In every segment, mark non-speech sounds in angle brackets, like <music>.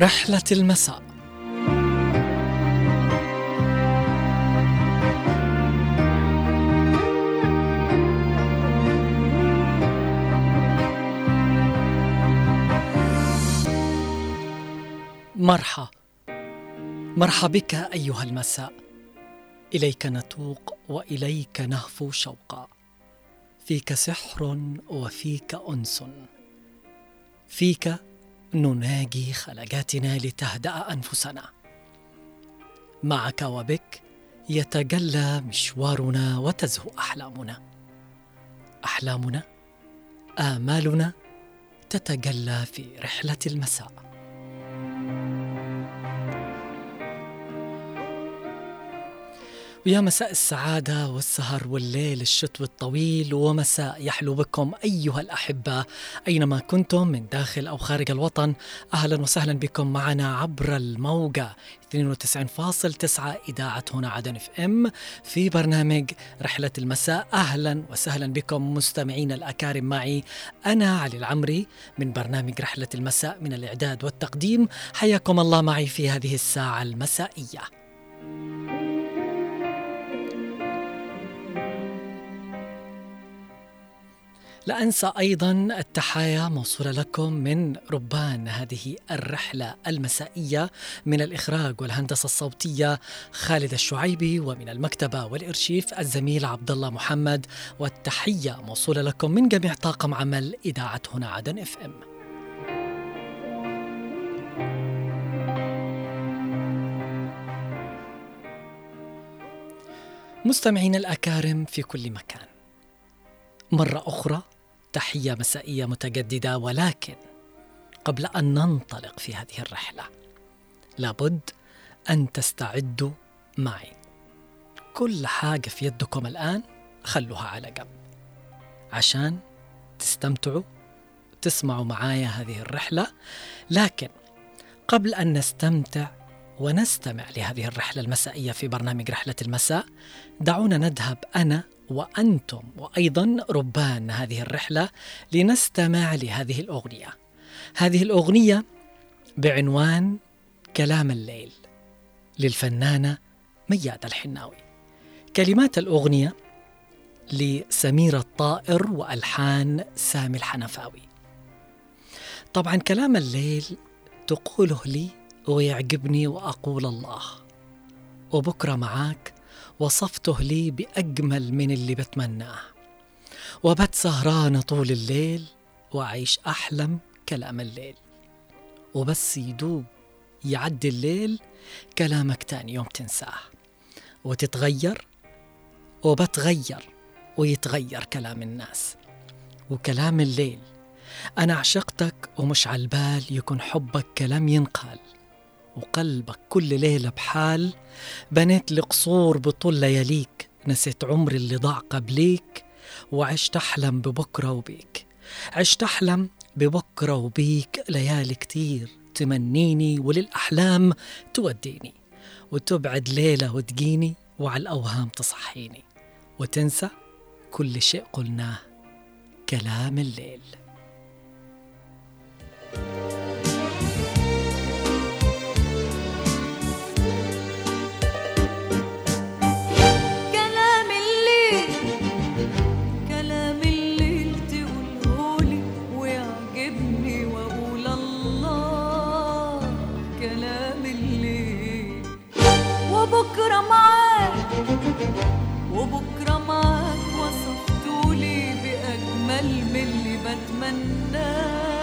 رحلة المساء. مرحى مرحى بك أيها المساء. إليك نتوق وإليك نهفو شوقا. فيك سحر وفيك أنس. فيك نناجي خلجاتنا لتهدأ أنفسنا. معك وبك يتجلى مشوارنا وتزهو أحلامنا. أحلامنا آمالنا تتجلى في رحلة المساء. ويا مساء السعادة والسهر والليل الشتوي الطويل ومساء يحلو بكم أيها الأحبة أينما كنتم من داخل أو خارج الوطن. أهلا وسهلا بكم معنا عبر الموجة 92.9 إذاعة هنا عدن اف إم في برنامج رحلة المساء. أهلا وسهلا بكم مستمعين الأكارم معي أنا علي العمري من برنامج رحلة المساء من الإعداد والتقديم. حياكم الله معي في هذه الساعة المسائية. لا أنسى أيضا التحايا موصولة لكم من ربان. هذه الرحلة المسائية من الإخراج والهندسة الصوتية خالد الشعيبي ومن المكتبة والإرشيف الزميل عبد الله محمد. والتحية موصولة لكم من جميع طاقم عمل إذاعة هنا عدن اف ام مستمعين الأكارم في كل مكان مرة أخرى تحيه مسائية متجددة ولكن قبل أن ننطلق في هذه الرحلة لابد أن تستعدوا معي. كل حاجة في يدكم الآن خلوها على جنب. عشان تستمتعوا تسمعوا معايا هذه الرحلة لكن قبل أن نستمتع ونستمع لهذه الرحلة المسائية في برنامج رحلة المساء دعونا نذهب أنا وأنتم وأيضا ربان هذه الرحلة لنستمع لهذه الأغنية. هذه الأغنية بعنوان كلام الليل للفنانة مياد الحناوي. كلمات الأغنية لسميره الطائر وألحان سامي الحنفاوي. طبعا كلام الليل تقوله لي ويعجبني وأقول الله. وبكرة معاك وصفته لي بأجمل من اللي بتمناه. وبت سهرانة طول الليل وأعيش أحلم كلام الليل. وبس يدوب يعدي الليل كلامك تاني يوم تنساه. وتتغير وبتغير ويتغير كلام الناس. وكلام الليل أنا عشقتك ومش عالبال يكون حبك كلام ينقال. وقلبك كل ليلة بحال بنيت لي قصور بطول لياليك. نسيت عمري اللي ضاع قبليك وعشت أحلم ببكرة وبيك. عشت أحلم ببكرة وبيك ليالي كتير. تمنيني وللأحلام توديني وتبعد ليلة وتجيني وعلى الأوهام تصحيني. وتنسى كل شيء قلناه كلام الليل. وبس معاك وبكرة معاك وصفتولي بأجمل من اللي بتمناه.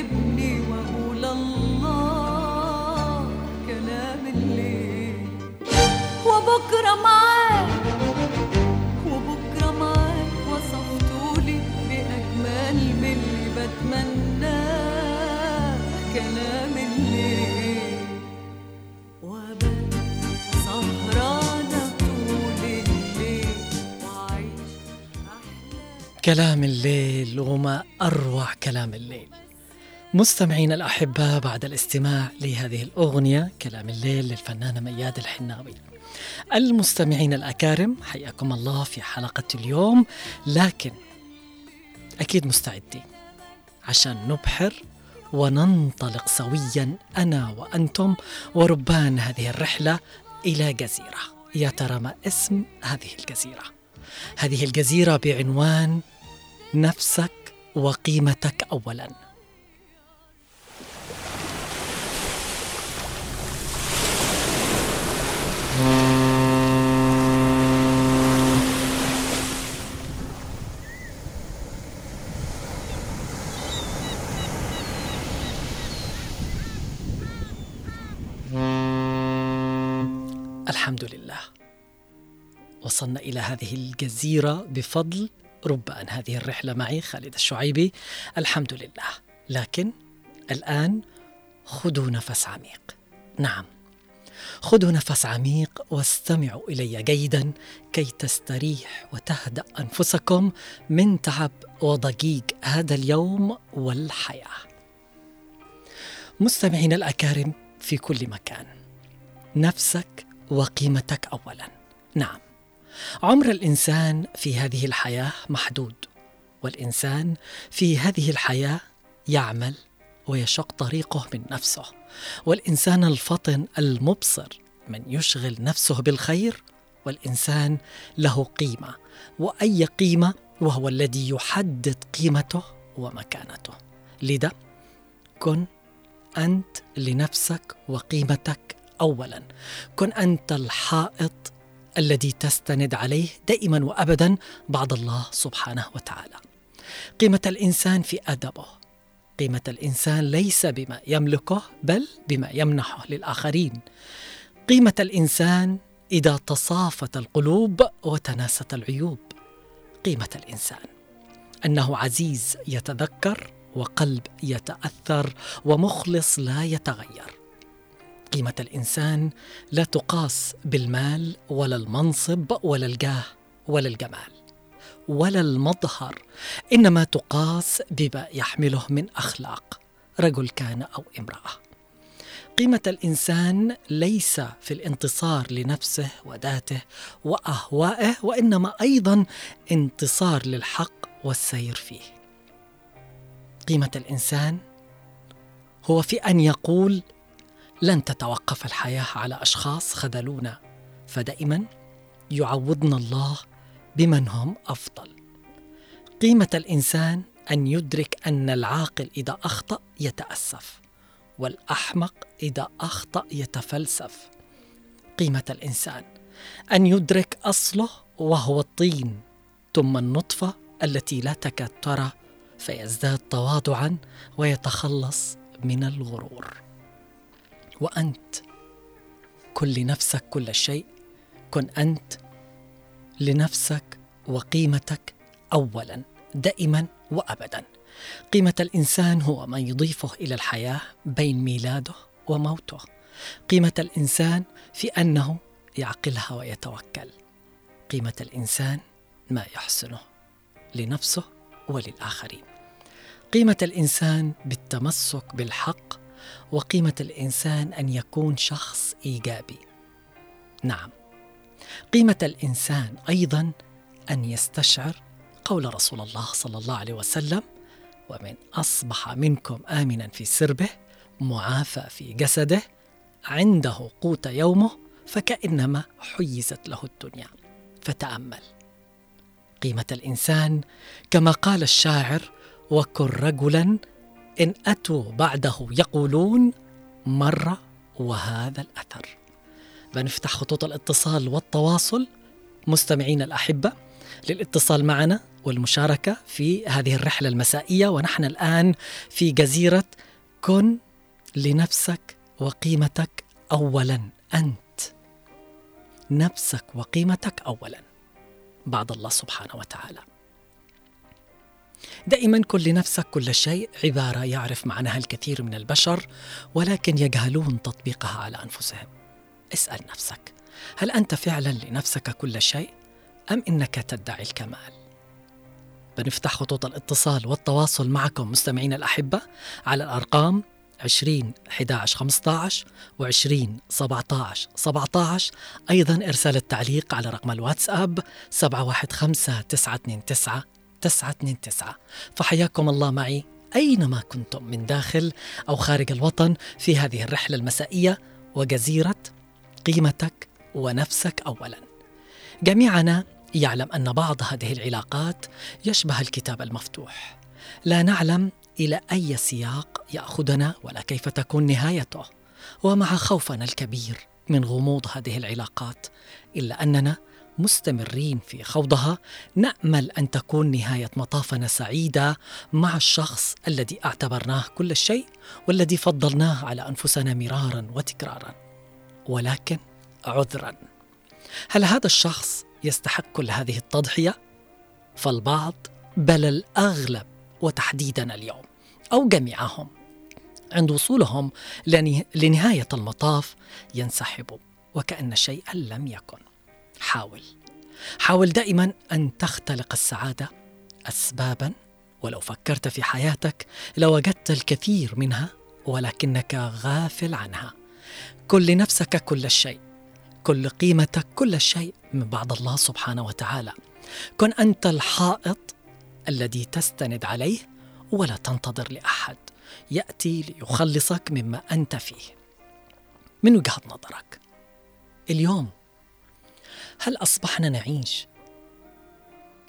ويعجبني واقول الله كلام الليل. وبكرة معاك وبكرة معاك وصفتولي بأجمل من اللي بتمناه كلام الليل. وأبقى سهرانة طول الليل وعيش احلام كلام الليل وما أروع كلام الليل. مستمعين الأحباء بعد الاستماع لهذه الأغنية كلام الليل للفنانة مياد الحناوي. المستمعين الأكارم حياكم الله في حلقة اليوم. لكن أكيد مستعدين عشان نبحر وننطلق سويا أنا وأنتم وربان هذه الرحلة إلى جزيرة. يا ترى ما اسم هذه الجزيرة؟ هذه الجزيرة بعنوان نفسك وقيمتك أولاً. الحمد لله. وصلنا إلى هذه الجزيرة بفضل رب أن هذه الرحلة معي خالد الشعيبي. الحمد لله. لكن الآن خذوا نفس عميق. نعم. خذوا نفس عميق واستمعوا إلي جيدا كي تستريح وتهدأ أنفسكم من تعب وضجيج هذا اليوم والحياة. مستمعينا الأكارم في كل مكان نفسك وقيمتك اولا. نعم. عمر الإنسان في هذه الحياة محدود والإنسان في هذه الحياة يعمل ويشق طريقه من نفسه والإنسان الفطن المبصر من يشغل نفسه بالخير والإنسان له قيمة وأي قيمة وهو الذي يحدد قيمته ومكانته. لذا كن أنت لنفسك وقيمتك اولا. كن أنت الحائط الذي تستند عليه دائما وابدا بعد الله سبحانه وتعالى. قيمة الإنسان في أدبه. قيمة الإنسان ليس بما يملكه بل بما يمنحه للآخرين. قيمة الإنسان إذا تصافت القلوب وتناست العيوب. قيمة الإنسان. أنه عزيز يتذكر وقلب يتأثر ومخلص لا يتغير. قيمة الإنسان لا تقاس بالمال ولا المنصب ولا الجاه ولا الجمال ولا المظهر إنما تقاس بما يحمله من أخلاق رجل كان أو امرأة. قيمة الإنسان ليس في الانتصار لنفسه وذاته وأهوائه وإنما أيضا انتصار للحق والسير فيه. قيمة الإنسان هو في أن يقول لن تتوقف الحياة على أشخاص خذلونا فدائما يعوضنا الله بمن هم أفضل. قيمة الإنسان أن يدرك أن العاقل إذا أخطأ يتأسف والأحمق إذا أخطأ يتفلسف. قيمة الإنسان أن يدرك أصله وهو الطين ثم النطفة التي لا تكاد ترى فيزداد تواضعا ويتخلص من الغرور. وأنت. كن لنفسك كل شيء. كن أنت لنفسك وقيمتك اولا دائما وابدا. قيمة الإنسان هو ما يضيفه إلى الحياة بين ميلاده وموته. قيمة الإنسان في أنه يعقلها ويتوكل. قيمة الإنسان ما يحسنه لنفسه وللآخرين. قيمة الإنسان بالتمسك بالحق وقيمة الإنسان أن يكون شخص إيجابي. نعم. قيمة الإنسان أيضا أن يستشعر قول رسول الله صلى الله عليه وسلم ومن أصبح منكم امنا في سربه معافى في جسده عنده قوت يومه فكأنما حيزت له الدنيا. فتأمل. قيمة الإنسان كما قال الشاعر وكن رجلا إن أتوا بعده يقولون مر وهذا الأثر. بنفتح خطوط الاتصال والتواصل. مستمعينا الأحبة للاتصال معنا والمشاركة في هذه الرحلة المسائية. ونحن الآن في جزيرة كن لنفسك وقيمتك اولا. أنت نفسك وقيمتك اولا. بعد الله سبحانه وتعالى. دائما كن لنفسك كل شيء عبارة يعرف معناها الكثير من البشر ولكن يجهلون تطبيقها على أنفسهم. اسأل نفسك هل أنت فعلا لنفسك كل شيء أم إنك تدعي الكمال؟ بنفتح خطوط الاتصال والتواصل معكم مستمعينا الأحبة على الأرقام 20 11 15 و20 17 17 أيضا إرسال التعليق على رقم الواتساب 715 929 929 فحياكم الله معي أينما كنتم من داخل أو خارج الوطن في هذه الرحلة المسائية وجزيرة قيمتك ونفسك اولا. جميعنا يعلم أن بعض هذه العلاقات يشبه الكتاب المفتوح. لا نعلم إلى أي سياق يأخذنا ولا كيف تكون نهايته. ومع خوفنا الكبير من غموض هذه العلاقات إلا أننا مستمرين في خوضها نأمل أن تكون نهاية مطافنا سعيدة مع الشخص الذي اعتبرناه كل شيء والذي فضلناه على أنفسنا مرارا وتكرارا ولكن عذرا. هل هذا الشخص يستحق كل هذه التضحية؟ فالبعض بل الأغلب وتحديدا اليوم أو جميعهم. عند وصولهم لنهاية المطاف ينسحبوا وكأن شيئا لم يكن. حاول. حاول دائما أن تختلق السعادة أسبابا ولو فكرت في حياتك لوجدت الكثير منها ولكنك غافل عنها. كن لنفسك كل الشيء كن لقيمتك كل الشيء من بعد الله سبحانه وتعالى. كن أنت الحائط الذي تستند عليه ولا تنتظر لأحد يأتي ليخلصك مما أنت فيه. من وجهة نظرك؟ اليوم هل أصبحنا نعيش؟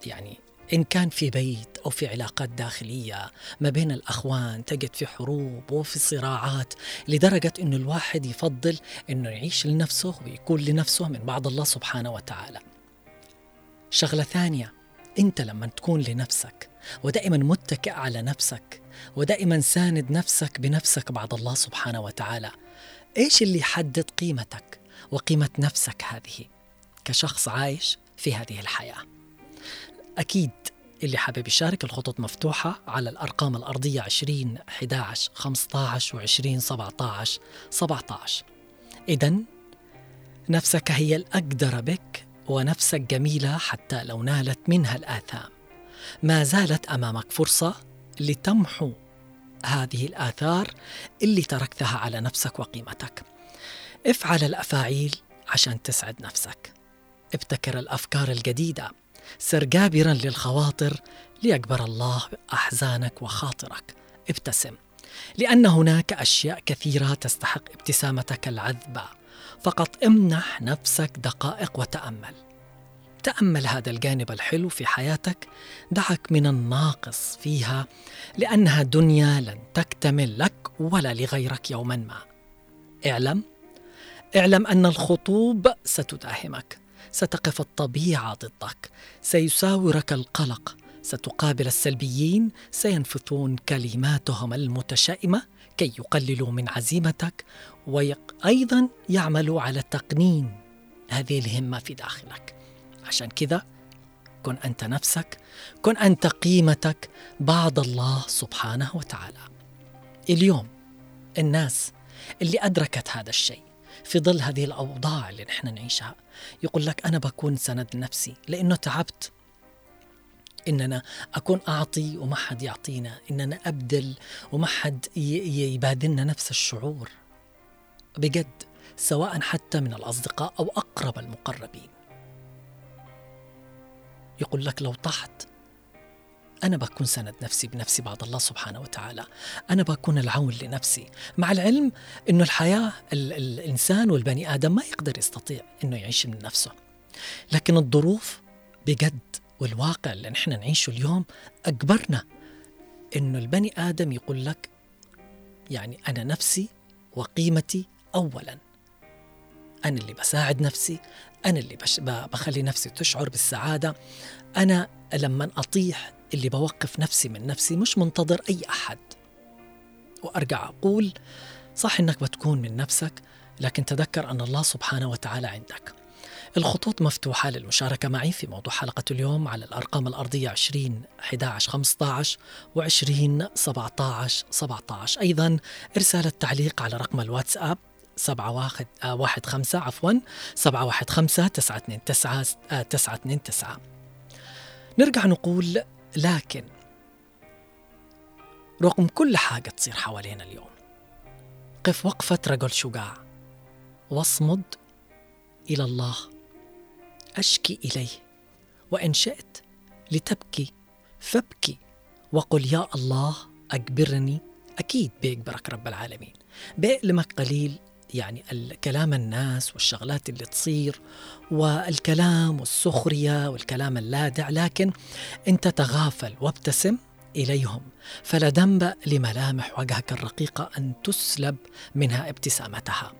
يعني إن كان في بيت أو في علاقات داخلية ما بين الأخوان تجد في حروب وفي صراعات لدرجة أنه الواحد يفضل أنه يعيش لنفسه ويكون لنفسه من بعد الله سبحانه وتعالى. شغلة ثانية أنت لما تكون لنفسك ودائما متكئ على نفسك ودائما ساند نفسك بنفسك بعد الله سبحانه وتعالى إيش اللي يحدد قيمتك وقيمة نفسك هذه؟ كشخص عايش في هذه الحياة. أكيد اللي حابب يشارك الخطوط مفتوحة على الأرقام الأرضية 20 11 15 و 20 17 17 إذا نفسك هي الأقدر بك ونفسك جميلة حتى لو نالت منها الآثام. ما زالت أمامك فرصة لتمحو هذه الآثار اللي تركتها على نفسك وقيمتك. افعل الأفاعيل عشان تسعد نفسك. ابتكر الأفكار الجديدة. سر جابرا للخواطر ليجبر الله أحزانك وخاطرك. ابتسم. لأن هناك أشياء كثيرة تستحق ابتسامتك العذبة. فقط امنح نفسك دقائق وتأمل. تأمل هذا الجانب الحلو في حياتك. دعك من الناقص فيها لأنها دنيا لن تكتمل لك ولا لغيرك يوما ما. اعلم. اعلم أن الخطوب ستداهمك. ستقف الطبيعة ضدك. سيساورك القلق. ستقابل السلبيين. سينفثون كلماتهم المتشائمة كي يقللوا من عزيمتك. وأيضا يعملوا على تقنين هذه الهمة في داخلك. عشان كذا كن أنت نفسك. كن أنت قيمتك. بعد الله سبحانه وتعالى. اليوم الناس اللي أدركت هذا الشيء في ظل هذه الأوضاع اللي نحن نعيشها. يقول لك أنا بكون سند لنفسي لأنه تعبت. إننا أكون أعطي وما حد يعطينا إننا أبدل وما حد يبادلنا نفس الشعور. بجد سواء حتى من الأصدقاء أو أقرب المقربين. يقول لك لو طحت أنا بكون سند نفسي بنفسي بعد الله سبحانه وتعالى. أنا بكون العون لنفسي. مع العلم أنه الحياة ال- الإنسان والبني آدم ما يقدر يستطيع أنه يعيش من نفسه. لكن الظروف بجد والواقع اللي نحن نعيشه اليوم أجبرنا أنه البني آدم يقول لك يعني أنا نفسي وقيمتي أولاً. أنا اللي بساعد نفسي أنا اللي بش بخلي نفسي تشعر بالسعادة. أنا لما أطيح اللي بوقف نفسي من نفسي مش منتظر أي أحد. وأرجع أقول صح إنك بتكون من نفسك لكن تذكر أن الله سبحانه وتعالى عندك. الخطوط مفتوحة للمشاركة معي في موضوع حلقة اليوم على الأرقام الأرضية 20 11 15 و 20 17 17 أيضا إرسال التعليق على رقم الواتساب سبعة واحد آه واحد خمسة عفوا سبعة واحد خمسة تسعة اثنين تسعة آه تسعة اثنين تسعة. نرجع نقول لكن رغم كل حاجة تصير حوالينا اليوم قف وقفة رجل شجاع واصمد إلى الله أشكي إليه وإن شئت لتبكي فابكي وقل يا الله أجبرني أكيد بيجبرك رب العالمين بيألمك قليل يعني الكلام الناس والشغلات اللي تصير والكلام والسخرية والكلام اللادع لكن أنت تغافل وابتسم إليهم. فلا ذنب لملامح وجهك الرقيقة أن تسلب منها ابتسامتها.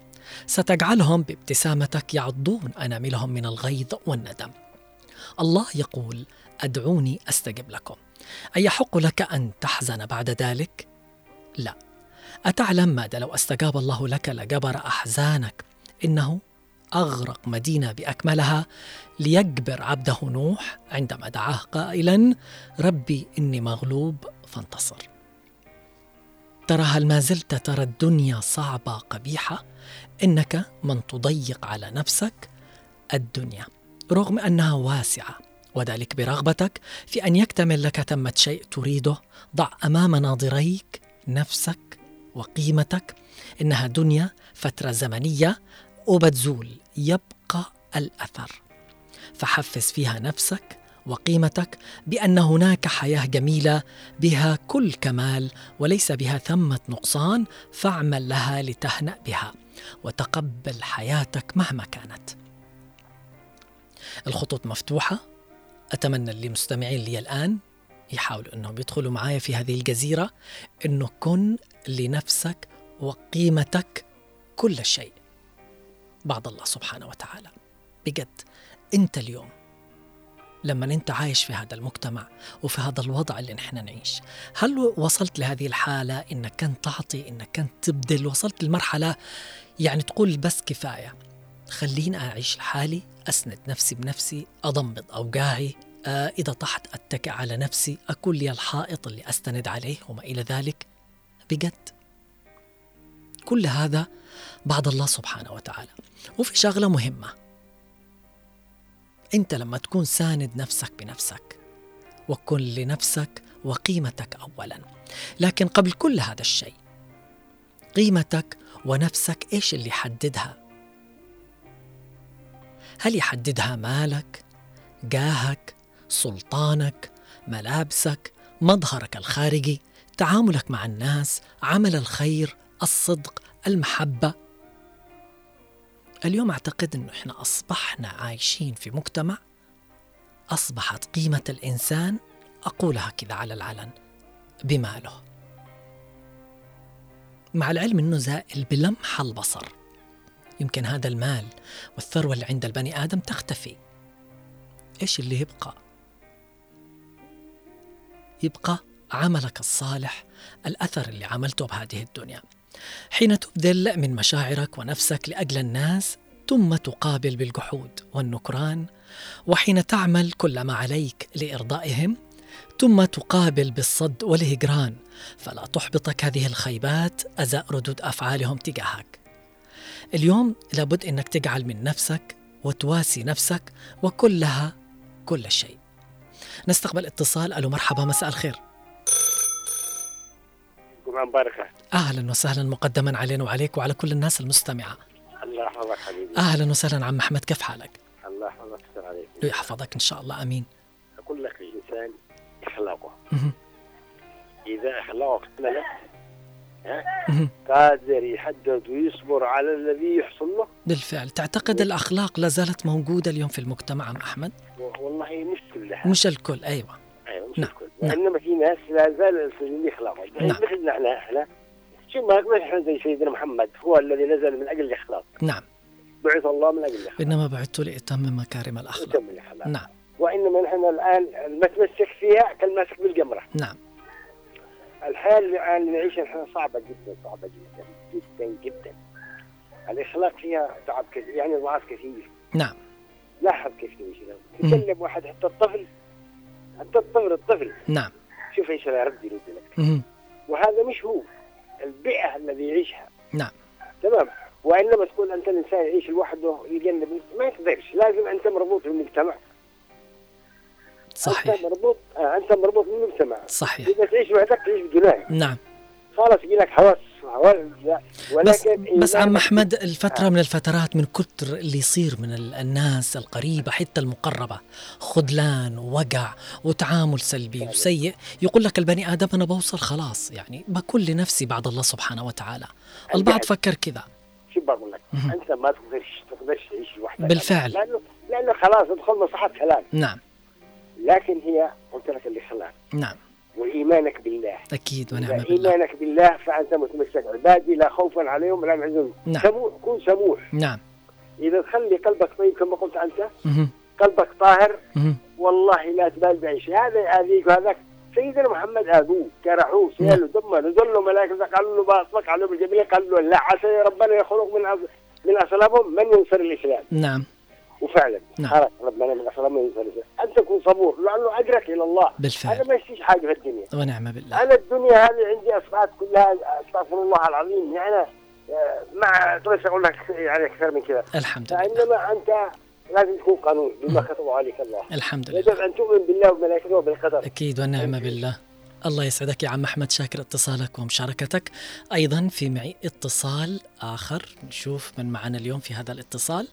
ستجعلهم بابتسامتك يعضون أناملهم من الغيظ والندم. الله يقول أدعوني أستجب لكم. أيحق لك أن تحزن بعد ذلك؟ لا. أتعلم ماذا؟ لو أستجاب الله لك لجبر أحزانك. إنه أغرق مدينة بأكملها ليجبر عبده نوح عندما دعاه قائلا ربي إني مغلوب فانتصر. ترى هل ما زلت ترى الدنيا صعبة قبيحة؟ إنك من تضيق على نفسك الدنيا رغم أنها واسعة وذلك برغبتك في أن يكتمل لك ثمة شيء تريده. ضع أمام ناظريك نفسك وقيمتك. إنها دنيا فترة زمنية وبتزول يبقى الأثر. فحفز فيها نفسك وقيمتك بأن هناك حياة جميلة بها كل كمال وليس بها ثمة نقصان فاعمل لها لتهنأ بها وتقبل حياتك مهما كانت. الخطوط مفتوحة. أتمنى اللي مستمعين لي الآن يحاولوا أنهم يدخلوا معايا في هذه الجزيرة أنه كن لنفسك وقيمتك كل شيء. بعد الله سبحانه وتعالى. بجد أنت اليوم لما أنت عايش في هذا المجتمع وفي هذا الوضع اللي نحن نعيش هل وصلت لهذه الحالة إنك كنت تعطي إنك كنت تبذل وصلت لمرحلة يعني تقول بس كفاية خليني أعيش لحالي أسند نفسي بنفسي أضمد أوجاعي آه إذا طحت أتكئ على نفسي أكون لي الحائط اللي أستند عليه وما إلى ذلك. بجد. كل هذا بعد الله سبحانه وتعالى. وفي شغلة مهمة. أنت لما تكون ساند نفسك بنفسك وكن لنفسك وقيمتك أولا. لكن قبل كل هذا الشيء قيمتك ونفسك إيش اللي يحددها؟ هل يحددها مالك جاهك سلطانك ملابسك مظهرك الخارجي؟ تعاملك مع الناس عمل الخير الصدق المحبة. اليوم أعتقد إنه إحنا أصبحنا عايشين في مجتمع أصبحت قيمة الإنسان أقولها كذا على العلن بماله مع العلم إنه زائل بلمح البصر. يمكن هذا المال والثروة اللي عند البني آدم تختفي. إيش اللي يبقى؟ يبقى عملك الصالح الأثر اللي عملته بهذه الدنيا. حين تبذل من مشاعرك ونفسك لأجل الناس ثم تقابل بالجحود والنكران وحين تعمل كل ما عليك لإرضائهم ثم تقابل بالصد والهجران فلا تحبطك هذه الخيبات أزاء ردود أفعالهم تجاهك. اليوم لابد إنك تجعل من نفسك وتواسي نفسك وكلها كل شيء. نستقبل اتصال. ألو مرحبا مساء الخير. جمعة مباركة أهلا وسهلا مقدما علينا وعليك وعلى كل الناس المستمعة. الله يحفظك حبيبي. أهلا وسهلا عم أحمد كيف حالك؟ الله يحفظك عليك يحفظك إن شاء الله آمين. أقول لك الإنسان أخلاقه. إذا أخلاقه مهم. قادر يحدد ويصبر على الذي يحصل له. بالفعل. تعتقد الأخلاق لا زالت موجودة اليوم في المجتمع عم أحمد؟ و- والله مش كلها. مش الكل أيوه. أيوة مش نعم، الكل. نعم. وإنما في ناس لا زال السجن أخلاقه نعم. مثلنا إحنا إحنا شو ما إحنا زي سيدنا محمد هو الذي نزل من أجل الأخلاق نعم. بعث الله من أجل الأخلاق إنما بعثت لاتمم مكارم الأخلاق. وتم الأخلاق نعم. وإنما نحن الآن المتمسك فيها كالماسك بالجمرة. نعم. الحياة اللي اللي نعيشها نحن صعبة جدا صعبة جدا جدا جدا. الإخلاق فيها تعب كثير يعني ضعف كثير. نعم. لاحظ كيف مم. تكلم واحد حتى الطفل حتى الطفل الطفل. نعم. شوف إيش يرد يرد لك. وهذا مش هو البيئة الذي يعيشها. نعم. تمام. وإنما تقول أنت الإنسان يعيش لوحده يجنب ما يقدرش. لازم أنت مربوط بالمجتمع. صحيح. أنت مربوط آه أنت مربوط بالمجتمع. صحيح. إذا تعيش وحدك تعيش بدونها نعم. يجي لك هوس لا. بس ولكن بس عم أحمد الفترة من الفترات من كتر اللي يصير من ال- الناس القريبة حتى المقربة خذلان ووقع وتعامل سلبي وسيء. يقول لك البني آدم أنا بوصل خلاص يعني بكون لنفسي بعد الله سبحانه وتعالى. البعض الجهل. فكر كذا. شو بقول لك. أنت ما تقدرش تقدرش تعيش لوحدك. بالفعل. لأنه لأنه خلاص ادخل مصلحه كلام نعم. لكن هي قلت لك الاخلاق نعم. وإيمانك بالله. أكيد ونعم بالله. إيمانك بالله فأنت متمسك عبادي لا خوف عليهم ولا هم يحزنون نعم. سموح كن سموح. نعم. إذا تخلي قلبك طيب كما قلت أنت مهم. قلبك طاهر مهم. والله لا تبال بعيش. هذا يأذيك وهذاك. سيدنا محمد اذوه كرحوه سيلوا دمه نزل له ملائكة قالوا له باصبك على بالجبل قال له لا عسى ربنا يخلق من من أصلابهم من ينصر الإسلام. نعم. وفعلا. نعم. ربنا من الاسلام ان تكون صبور لأنه أجرك إلى الله. بالفعل. ما يشتيش حاجة في الدنيا. ونعم بالله. أنا الدنيا هذه عندي اصبحت كلها أستغفر الله العظيم. يعني آه، مع طيب أقول لك يعني أكثر من كذا. الحمد لله. فانما أنت لازم تكون قانون بما كتب عليك الله. الحمد لله. يجب أن تؤمن بالله وملائكته وبالقدر. أكيد والنعمة بالله. الله يسعدك يا عم أحمد شاكر اتصالك ومشاركتك. أيضا في معي اتصال آخر نشوف من معنا اليوم في هذا الاتصال.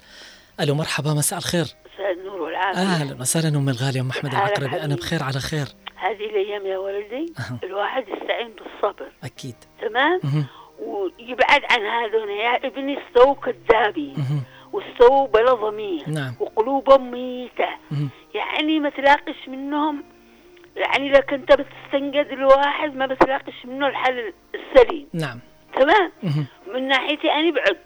ألو مرحبا مساء الخير مساء النور والعافية أهلا وسهلا أم محمد كيف حالك العقربي حبيبي؟ بخير على خير هذه الأيام يا ولدي أها. الواحد يستعين بالصبر أكيد تمام مهم. ويبعد عن هذول يا ابني استووا كذابين. واستووا بلا ضمير نعم. وقلوبهم ميتة مهم. يعني ما تلاقش منهم يعني لك انت بتستنقذ الواحد ما بتلاقش منه الحل السليم نعم تمام مهم. من ناحيتي أنا ابعد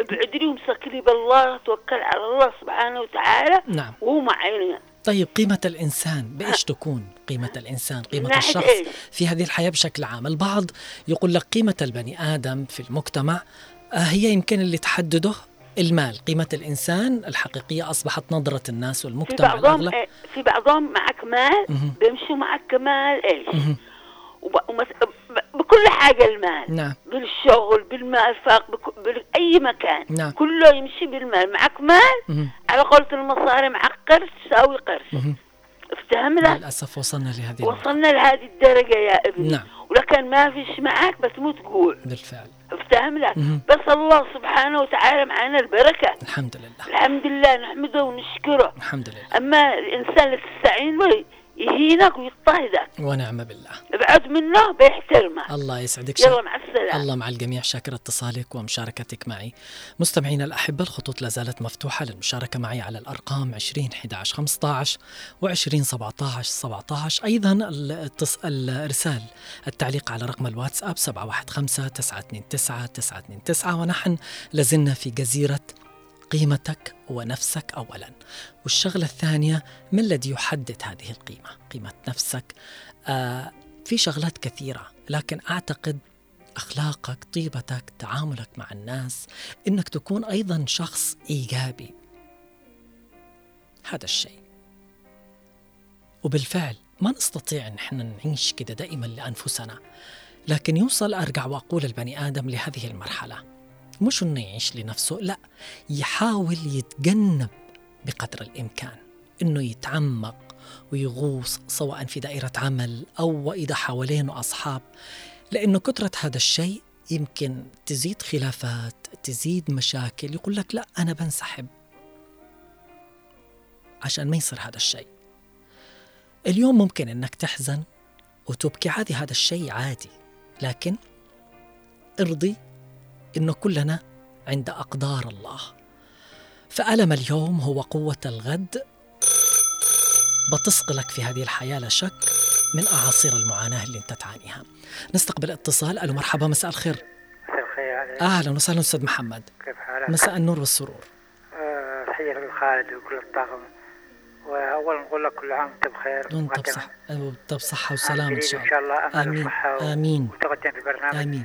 ابعد لي وامسك لي بالله توكل على الله سبحانه وتعالى نعم وهو معي طيب قيمة الإنسان بإيش تكون قيمة الإنسان قيمة الشخص إيش؟ في هذه الحياة بشكل عام البعض يقول لك قيمة البني آدم في المجتمع آه، هي يمكن اللي تحدده المال قيمة الإنسان الحقيقية أصبحت نظرة الناس في والمجتمع بعضهم الأغلب إيه، في بعضهم معك مال. بيمشوا معك كمال. وب... ومس... بكل حاجة المال. نعم. بالشغل بالمرفق بك... بأي مكان. نعم. كله يمشي بالمال. معك مال؟ مهم. على قولة المصاري معك قرش تساوي قرش. مهم. افتهمنا للأسف وصلنا لهذه. وصلنا لهذه الدرجة يا ابني نعم. ولكن ما فيش معك بتموت جوع بالفعل. افتهمنا مهم. بس الله سبحانه وتعالى معنا البركة. الحمد لله. الحمد لله. نحمده ونشكره. الحمد لله. أما الإنسان اللي تستعين له يهينك ويضطهدك. ونعم بالله. ابعد منه بيحترمك الله يسعدك يلا مع السلامة. الله مع الجميع. شاكر اتصالك ومشاركتك معي. مستمعينا الأحبة الخطوط لا زالت مفتوحة للمشاركة معي على الأرقام 20 11 15 و20 17 17 أيضا الاتص... الإرسال التعليق على رقم الواتساب 715 929 929 ونحن لازلنا في جزيرة قيمتك ونفسك أولا. والشغلة الثانية ما الذي يحدد هذه القيمة؟ قيمة نفسك. آه في شغلات كثيرة لكن أعتقد أخلاقك طيبتك تعاملك مع الناس إنك تكون أيضا شخص إيجابي. هذا الشيء. وبالفعل ما نستطيع إن إحنا نعيش كده دائما لأنفسنا. لكن يوصل أرجع وأقول البني آدم لهذه المرحلة. مش إنه يعيش لنفسه لا يحاول يتجنب بقدر الإمكان إنه يتعمق ويغوص سواء في دائرة عمل أو وإذا حوالينه أصحاب لأنه كثرة هذا الشيء يمكن تزيد خلافات تزيد مشاكل يقول لك لا أنا بنسحب عشان ما يصير هذا الشيء. اليوم ممكن أنك تحزن وتبكي عادي هذا الشيء عادي لكن ارضي أنه كلنا عند أقدار الله. فألم اليوم هو قوة الغد. بتصقلك في هذه الحياة لا شك من أعاصير المعاناة اللي أنت تعانيها. نستقبل اتصال. ألو مرحبا مساء الخير. مساء الخير عليك. أهلا وسهلا أستاذ محمد. كيف حالك؟ مساء النور والسرور. آه، تحية لخالد وكل الطاقم. وأولا نقول لك كل عام وأنت بخير. وأنت مقدما. بصح وأنت بصحة عام وسلامة إن جديد شاء إن الله. و- آمين. وتقدم في البرنامج. آمين.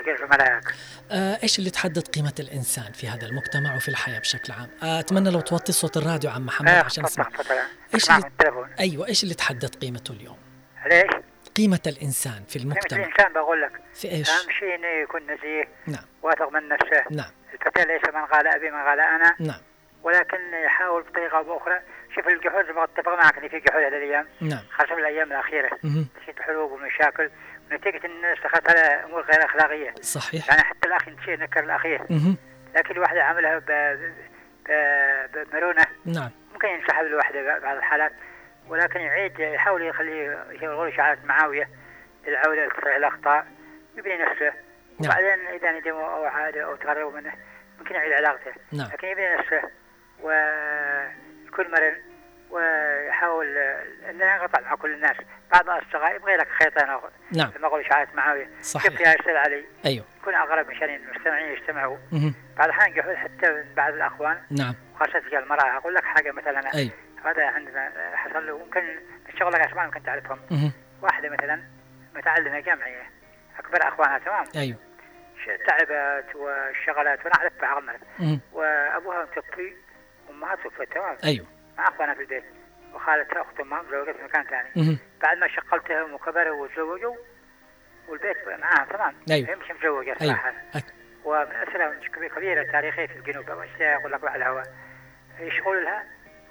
في الملاك آه إيش اللي تحدد قيمة الإنسان في هذا المجتمع وفي الحياة بشكل عام؟ آه أتمنى لو توطي صوت الراديو عم محمد آه، عشان إيش أسمع اللي- من التليفون. أيوة إيش اللي تحدد قيمته اليوم؟ ليش؟ قيمة الإنسان في قيمة المجتمع. الإنسان بقول لك في إيش؟ أهم شيء إنه يكون نزيه نعم. واثق من نفسه. نعم. الفتى ليس من قال أبي من قال أنا. نعم. ولكن يحاول بطريقة أو بأخرى. شوف الجحود بتفق معك إن في جحود هذه الأيام. نعم. خاصة الأيام الأخيرة. تشيد حروب ومشاكل. نتيجة الناس دخلت على أمور غير أخلاقية. صحيح. يعني حتى الأخ نسي نكر الأخير. لكن الواحد عملها ب... ب... بمرونة. نعم. ممكن ينسحب الواحد بعض الحالات ولكن يعيد يحاول يخلي يقول شعارة معاوية للعودة لتصحيح الأخطاء يبني نفسه. نعم. وبعدين إذا ندموا أو عادوا أو تغربوا منه ممكن يعيد علاقته. نعم. لكن يبني نفسه ويكون مرن ويحاول لا ينقطع مع كل الناس. بعض الأصدقاء يبغى لك خيطين أو نعم. لما أقول شعارة معاوية. صحيح. يا أستاذ علي؟ أيوة. يكون أقرب مشان المستمعين يجتمعوا. بعض الأحيان جحود حتى من بعض الأخوان. نعم. خاصة في المرأة أقول لك حاجة مثلا. أيوة. هذا عندنا حصل له. ممكن الشغل لك أسماء ممكن تعرفهم. مهم. واحدة مثلا متعلمة جامعية. أكبر أخوانها تمام. ش- تعبت واشتغلت وأنا عمل مم. وأبوها متوفي. أمها توفت تمام. أيوه. مع اخوانها في البيت. وخالتها اخت امها مزوجة في مكان ثاني. بعد ما شقلتهم وكبروا وتزوجوا والبيت معاها تمام. أيوة. هي مش متزوجة أيوه. صراحة. أك- ومن أسرة مش كبيرة تاريخية في الجنوب أول شيء أقول لك على الهواء يشغل لها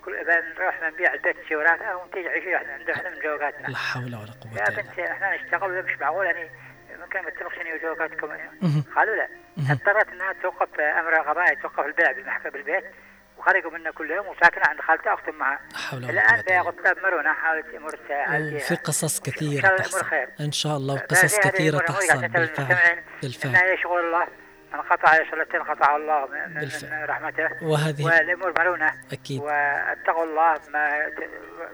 كل بنروح نبيع البيت شوراتها ونتيجي عيشي واحدة عند واحدة من زوجاتنا لا حول ولا قوة يا إلا بالله. بنتي إحنا نشتغل مش معقول يعني. ممكن ما وزوجاتكم مهم. قالوا لا. اضطرت إنها توقف أمر قضائي توقف البيع بالمحكمة بالبيت. وخرجوا منا كلهم وساكنة عند خالتها ولا الآن قوة إلا بياخذ طلب مرونة حاولت بالله. وفي قصص الله تحصل. إن شاء الله وقصص أمور تحصل. بالفعل. بالفعل. يشغل الله من قطع صلتين قطع الله من, من بالفعل. رحمته. وهذه والأمور مرونة أكيد. واتقوا الله ما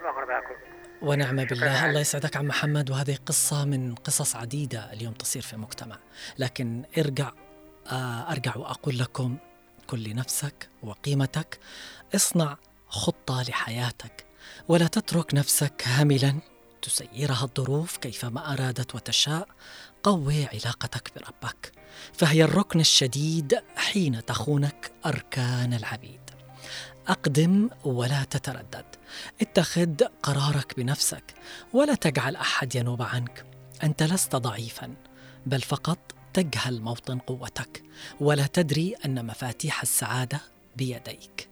أقرب لكم ونعم بالله. الله يسعدك عم محمد. وهذه قصة من قصص عديدة اليوم تصير في المجتمع لكن ارجع آه، أرجع وأقول لكم كن لنفسك وقيمتك اصنع خطة لحياتك. ولا تترك نفسك هاملا. تسيرها الظروف كيفما أرادت وتشاء. قوي علاقتك بربك. فهي الركن الشديد حين تخونك أركان العبيد. أقدم ولا تتردد. اتخذ قرارك بنفسك. ولا تجعل أحد ينوب عنك. أنت لست ضعيفا. بل فقط تجهل موطن قوتك ولا تدري أن مفاتيح السعادة بيديك.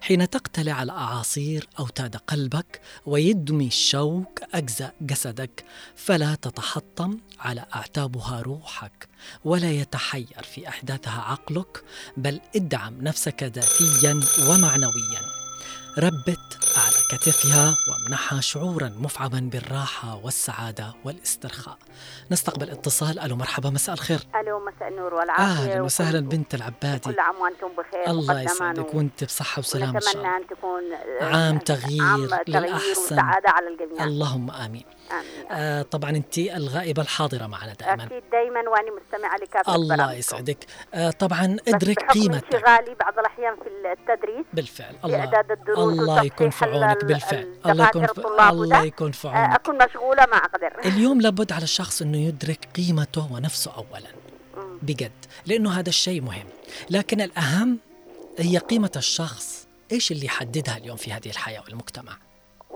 حين تقتلع الأعاصير أوتاد قلبك ويدمي الشوك أجزاء جسدك فلا تتحطم على أعتابها روحك ولا يتحير في أحداثها عقلك بل ادعم نفسك ذاتيا ومعنويا. ربت كتفها وامنحها شعورا مفعما بالراحة والسعادة والاسترخاء. نستقبل اتصال. ألو مرحبا مساء الخير. ألو مساء النور والعافية. أهلا وسهلا بنت العبادي. كل عام وأنتم بخير الله يسعدك. وأنت بصحة وسلامة إن شاء الله. أن تكون آه، عام تغيير عام تغيير للأحسن. وسعادة على الجميع. اللهم آمين. آه طبعا أنت الغائبة الحاضرة معنا دائما. أكيد دائما وأني مستمعة لكافة الله. يسعدك. آه طبعا بس أدرك قيمتك. انشغالي بعض الأحيان في التدريس بالفعل الله. إعداد الدروس الله يكون في عونك ال- بالفعل. الله يكون في الله. يكون في آه، عونك. أكون مشغولة ما أقدر. اليوم <laughs> لابد على الشخص أنه يدرك قيمته ونفسه اولا. بجد. لأنه هذا الشيء مهم. لكن الأهم هي قيمة الشخص. إيش اللي يحددها اليوم في هذه الحياة والمجتمع؟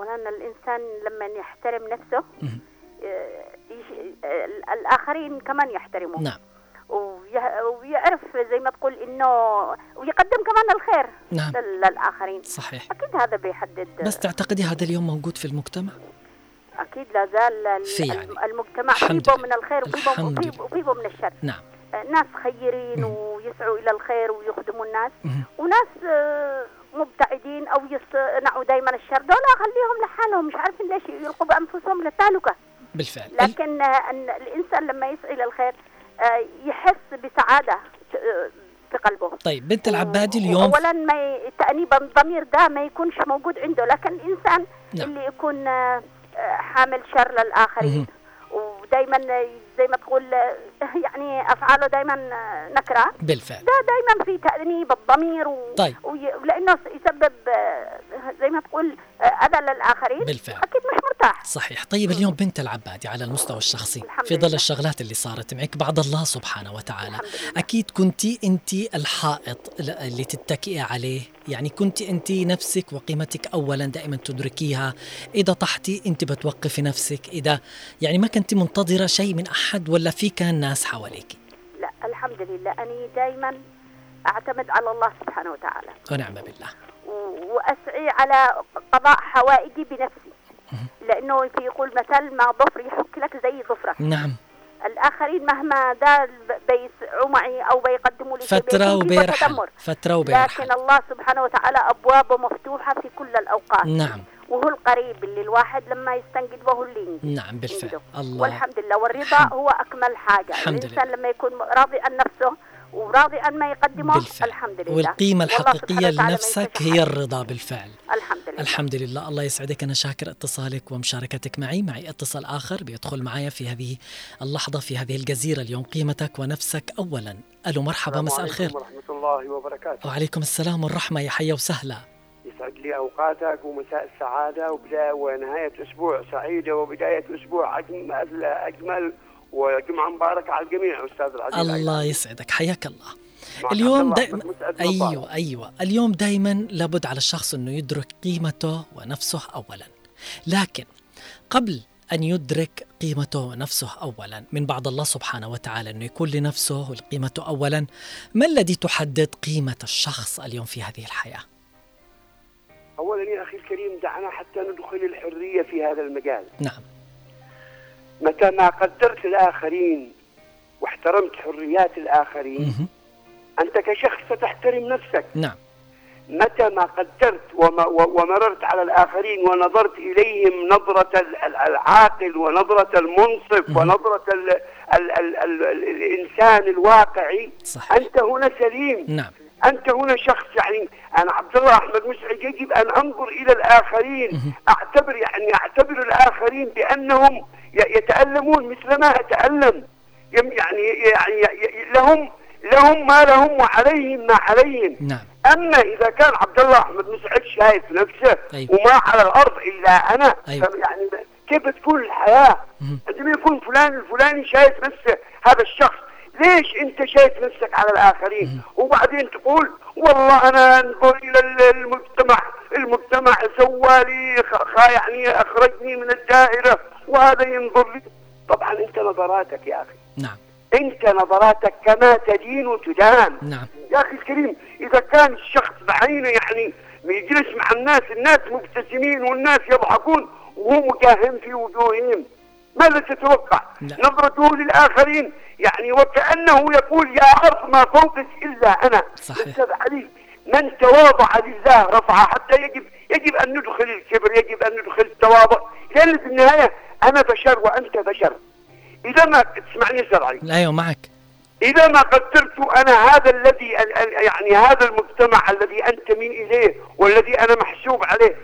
ولان الإنسان لما يحترم نفسه مم. آه، يش- آه، الآخرين كمان يحترموه نعم ويعرف زي ما تقول إنه ويقدم كمان الخير نعم لل- للآخرين صحيح أكيد هذا بيحدد بس تعتقدي هذا اليوم موجود في المجتمع أكيد لا زال ال- في يعني. الم- المجتمع فيه. من الخير. وفيه من الشر نعم آه، ناس خيرين مم. ويسعوا إلى الخير ويخدموا الناس مهم. وناس مبتعدين أو يصنعوا دائما الشر. دول خليهم لحالهم مش عارفين ليش يلقوا بأنفسهم للتهلكه بالفعل. لكن أن الإنسان لما يسعى إلى الخير آه، يحس بسعادة آه، في قلبه. طيب بنت العبادي اليوم اولا ما تأنيب الضمير ده ما يكونش موجود عنده. لكن الإنسان نعم. اللي يكون آه، حامل شر للآخرين. ودائما زي ما تقول <laughs> يعني أفعاله دائما نكرة بالفعل ده دائما في تأنيب الضمير و... طيب. ولأنه يسبب زي ما تقول أذى للآخرين؟ بالفعل. أكيد مش مرتاح. صحيح. طيب اليوم بنت العبادي على المستوى الشخصي في ظل. الشغلات اللي صارت معك بعد الله سبحانه وتعالى. أكيد كنتي أنت الحائط اللي تتكئي عليه. يعني كنت أنت نفسك وقيمتك أولا دائما تدركيها. إذا طحتي أنت بتوقفي نفسك. إذا يعني ما كنت منتظرة شيء من أحد ولا في كان ناس حواليك؟ لا الحمد لله. أني دائما أعتمد على الله سبحانه وتعالى. ونعم بالله. وأسعي على قضاء حوائجي بنفسي. لأنه في يقول مثل ما ضفر يحك لك زي ضفرك نعم. الآخرين مهما ده بيسعوا معي أو بيقدموا لي في وبيرحل. فترة وبيرحل لكن الله سبحانه وتعالى أبوابه مفتوحة في كل الأوقات. نعم. وهو القريب اللي الواحد لما يستنجد وهو اللي ينجد. نعم بالفعل. عنده. الله. والحمد لله. والرضا الحمد- هو أكمل حاجة. الحمد الإنسان لما يكون راضي عن نفسه وراضي عن ما يقدمه؟ بالفعل. الحمد لله. والقيمة الحقيقية لنفسك هي. الرضا بالفعل. الحمد لله. الحمد لله. الله يسعدك. أنا شاكر اتصالك ومشاركتك معي. معي اتصال آخر بيدخل معي في هذه اللحظة في هذه الجزيرة. اليوم قيمتك ونفسك أولا. ألو مرحبا. مساء الخير. ورحمة الله وبركاته. وعليكم السلام والرحمة. يا حيا وسهلا. يسعد لي أوقاتك ومساء السعادة. وبداية ونهاية أسبوع سعيدة وبداية أسبوع أجمل أجمل وجمعة مباركة على الجميع أستاذ العزيز الله يسعدك حياك الله. اليوم دائما. أيوه أيوه. اليوم دائما لابد على الشخص إنه يدرك قيمته ونفسه اولا. لكن قبل أن يدرك قيمته ونفسه اولا من بعد الله سبحانه وتعالى إنه يكون لنفسه قيمته اولا ما الذي تحدد قيمة الشخص اليوم في هذه الحياة؟ اولا يا أخي الكريم دعنا حتى ندخل الحرية في هذا المجال. نعم. متى ما قدرت الآخرين واحترمت حريات الآخرين مهم. أنت كشخص ستحترم نفسك نعم متى ما قدرت وما ومررت على الآخرين ونظرت إليهم نظرة ال- ال- العاقل ونظرة المنصف. ونظرة ال ال ال ال ال الإنسان الواقعي صحيح أنت هنا سليم نعم أنت هنا شخص يعني أنا عبد الله أحمد مسعد يجب أن أنظر إلى الآخرين. أعتبر يعني أعتبر الآخرين بأنهم يتألمون مثل ما أتألم يعني يعني لهم لهم ما لهم وعليهم ما عليهم نعم أما إذا كان عبد الله أحمد مسعد شايف نفسه أيوة. وما على الأرض إلا أنا أيوة. يعني كيف تكون الحياة؟ عندما يكون فلان الفلاني شايف نفسه هذا الشخص ليش انت شايف نفسك على الآخرين؟ وبعدين تقول والله أنا أنظر إلى ال- المجتمع المجتمع سوى لي خ- يعني أخرجني من الدائرة وهذا ينظر لي. طبعا أنت نظراتك يا أخي. نعم. أنت نظراتك كما تدين تدان نعم. يا أخي الكريم إذا كان الشخص بعينه يعني يجلس مع الناس الناس مبتسمين والناس يضحكون وهو مكاهم في وجوههم. ماذا تتوقع؟ لا. نظرته للآخرين. يعني وكأنه يقول يا ارض ما فوقك إلا أنا. صحيح. أستاذ علي من تواضع لله رفعه حتى يجب يجب أن ندخل الكبر يجب أن ندخل التواضع. لأن في النهاية أنا بشر وأنت بشر. إذا ما تسمعني علي. أيوه معك. إذا ما قدرت أنا هذا الذي ال- ال- يعني هذا المجتمع الذي أنتمي إليه والذي أنا محسوب عليه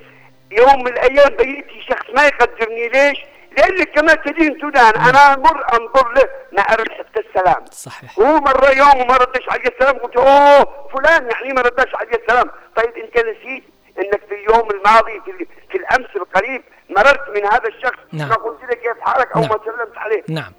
يوم من الأيام بيأتي شخص ما يقدرني ليش؟ لأن كما تدين تدان أنا أمر أنظر له ما أرد حتى السلام. صحيح. هو مرة يوم وما ردش علي السلام قلت أوه فلان يعني ما ردش علي السلام. طيب أنت نسيت أنك في اليوم الماضي في, في الأمس القريب مررت من هذا الشخص نعم. ما قلت لك كيف حالك؟ أو نعم. ما سلمت عليه. نعم.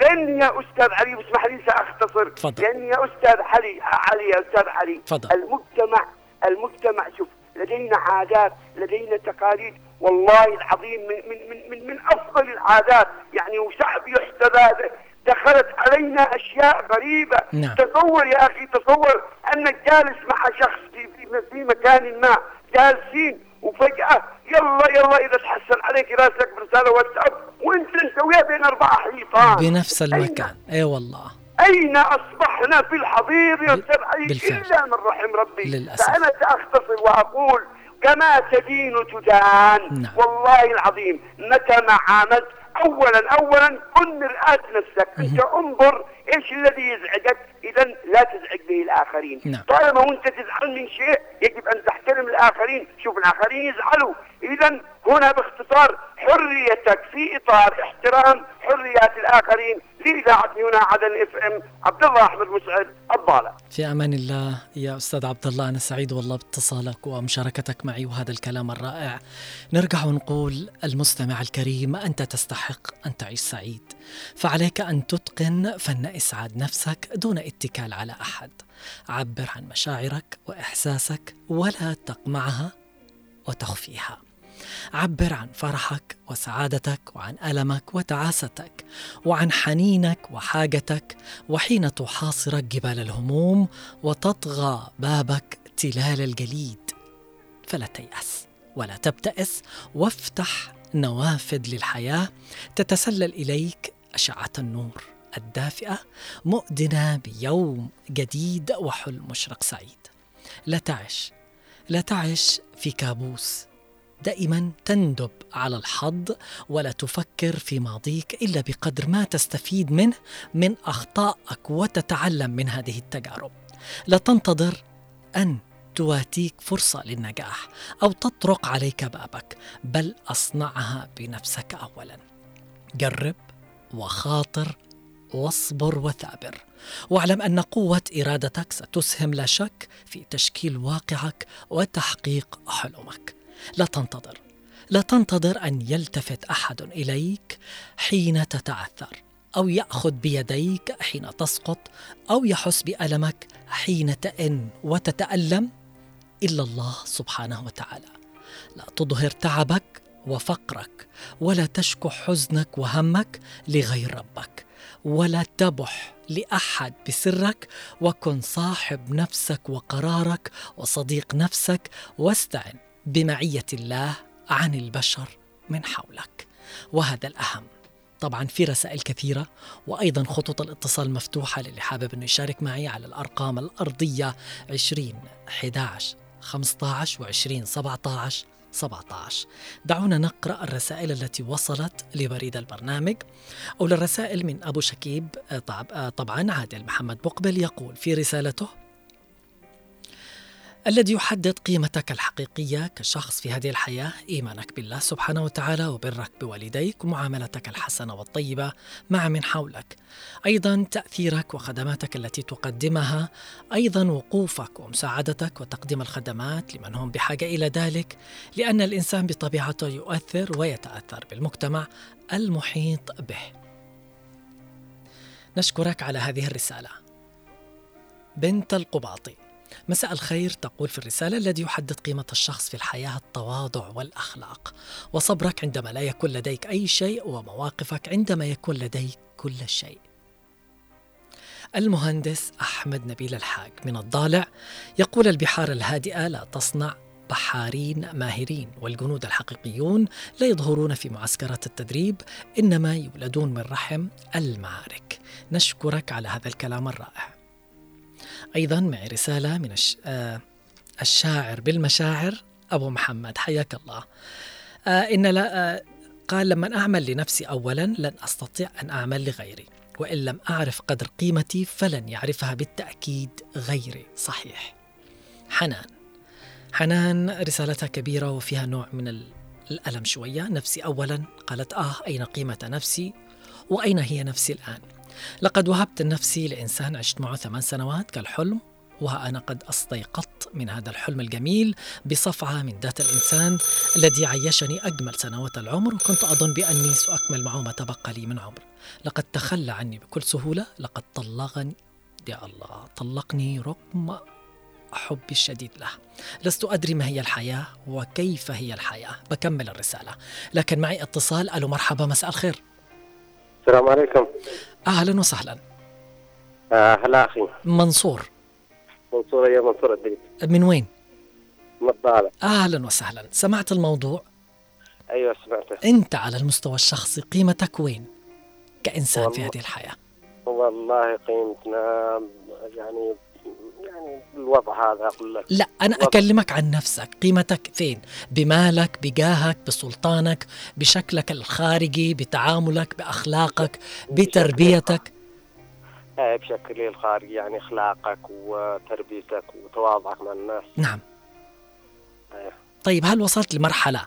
لاني يا أستاذ علي واسمح لي سأختصر. تفضل. لاني يا أستاذ علي علي يا أستاذ علي. تفضل. المجتمع المجتمع شوف لدينا عادات لدينا تقاليد والله العظيم من من من من, من أفضل العادات. يعني وشعب يحتذى. دخلت علينا أشياء غريبة. نعم. تصور يا أخي تصور انك جالس مع شخص في في, في مكان ما جالسين وفجأة يلا يلا إذا تحسن عليك راسك برسالة واتساب وانت انت وياه بين أربع حيطان. بنفس المكان. أي والله. أين أصبحنا في الحضيض يا بالفعل. إلا من رحم ربي. للأسف. فأنا سأختصر وأقول كما تدين تدان. نعم. والله العظيم متى ما عاملت اولا اولا كن مرآة نفسك. أنت انظر إيش الذي يزعجك. اذا لا تزعج به الآخرين. نعم. طالما وأنت تزعل من شيء يجب أن تحترم الآخرين. شوف الآخرين يزعلوا. اذا هنا باختصار حريتك في إطار احترام حريات الآخرين لإذاعة هنا عدن إف إم. عبد الله أحمد مسعد الضاله في أمان الله. يا أستاذ عبد الله أنا سعيد والله باتصالك ومشاركتك معي وهذا الكلام الرائع. نرجع ونقول المستمع الكريم أنت تستحق أن تعيش سعيد. فعليك أن تتقن فن إسعاد نفسك دون اتكال على أحد. عبر عن مشاعرك وإحساسك ولا تقمعها وتخفيها. عبر عن فرحك وسعادتك وعن ألمك وتعاستك وعن حنينك وحاجتك وحين تحاصرك جبال الهموم وتطغى بابك تلال الجليد. فلا تيأس ولا تبتئس وافتح نوافذ للحياة تتسلل إليك أشعة النور الدافئة مؤدنة بيوم جديد وحلم مشرق سعيد. لا تعش لا تعش في كابوس دائما تندب على الحظ ولا تفكر في ماضيك إلا بقدر ما تستفيد منه من أخطائك وتتعلم من هذه التجارب. لا تنتظر أن تواتيك فرصة للنجاح أو تطرق عليك بابك بل أصنعها بنفسك اولا. جرب وخاطر واصبر وثابر. واعلم أن قوة إرادتك ستسهم لا شك في تشكيل واقعك وتحقيق حلمك. لا تنتظر. لا تنتظر أن يلتفت أحد إليك حين تتعثر أو يأخذ بيديك حين تسقط أو يحس بألمك حين تئن وتتألم إلا الله سبحانه وتعالى. لا تظهر تعبك وفقرك ولا تشكو حزنك وهمك لغير ربك ولا تبح لأحد بسرك وكن صاحب نفسك وقرارك وصديق نفسك واستعن. بمعية الله عن البشر من حولك. وهذا الأهم. طبعا في رسائل كثيرة وأيضا خطوط الاتصال مفتوحة للي حابب أنه يشارك معي على الأرقام الأرضية 20 11 15 و 20 17 17 دعونا نقرأ الرسائل التي وصلت لبريد البرنامج. أو للرسائل من أبو شكيب طب- طبعا عادل محمد مقبل يقول في رسالته الذي يحدد قيمتك الحقيقية كشخص في هذه الحياة إيمانك بالله سبحانه وتعالى وبرك بوالديك ومعاملتك الحسنة والطيبة مع من حولك. أيضا تأثيرك وخدماتك التي تقدمها أيضا وقوفك ومساعدتك وتقديم الخدمات لمن هم بحاجة إلى ذلك لأن الإنسان بطبيعته يؤثر ويتأثر بالمجتمع المحيط به. نشكرك على هذه الرسالة. بنت القباطي. مساء الخير تقول في الرسالة الذي يحدد قيمة الشخص في الحياة التواضع والأخلاق. وصبرك عندما لا يكون لديك أي شيء ومواقفك عندما يكون لديك كل شيء. المهندس أحمد نبيل الحاج من الضالع يقول البحار الهادئة لا تصنع بحارين ماهرين والجنود الحقيقيون لا يظهرون في معسكرات التدريب إنما يولدون من رحم المعارك. نشكرك على هذا الكلام الرائع. أيضا معي رسالة من. آه الشاعر بالمشاعر أبو محمد. حياك الله. آه إن لا آه قال لما أعمل لنفسي أولا لن أستطيع أن أعمل لغيري وإن لم أعرف قدر قيمتي فلن يعرفها بالتأكيد غيري. صحيح. حنان. حنان رسالتها كبيرة وفيها نوع من ال- الألم شوية. نفسي أولا. قالت آه أين قيمة نفسي؟ وأين هي نفسي الآن؟ لقد وهبت نفسي لإنسان عشت معه ثمان سنوات كالحلم وها أنا قد أستيقظت من هذا الحلم الجميل بصفعة من ذات الإنسان الذي عيشني أجمل سنوات العمر وكنت أظن بأني سأكمل معه ما تبقى لي من عمر. لقد تخلى عني بكل سهولة لقد طلقني يا الله طلقني رغم حبي الشديد له. لست أدري ما هي الحياة وكيف هي الحياة. بكمل الرسالة. لكن معي اتصال. ألو مرحبا مساء الخير. السلام عليكم. أهلا وسهلا. هلا أخي. منصور. منصور يا منصور الدريب من وين؟ من الضالع أهلا وسهلا. سمعت الموضوع؟ أيوه سمعته. أنت على المستوى الشخصي قيمتك وين؟ كإنسان في والله. هذه الحياة؟ والله قيمتنا يعني الوضع هذا أقول لك لا أنا والله. أكلمك عن نفسك قيمتك فين؟ بمالك بجاهك بسلطانك بشكلك الخارجي بتعاملك بأخلاقك بتربيتك آه بشكل الخارجي يعني أخلاقك وتربيتك وتواضعك مع الناس نعم أيوة. طيب هل وصلت لمرحلة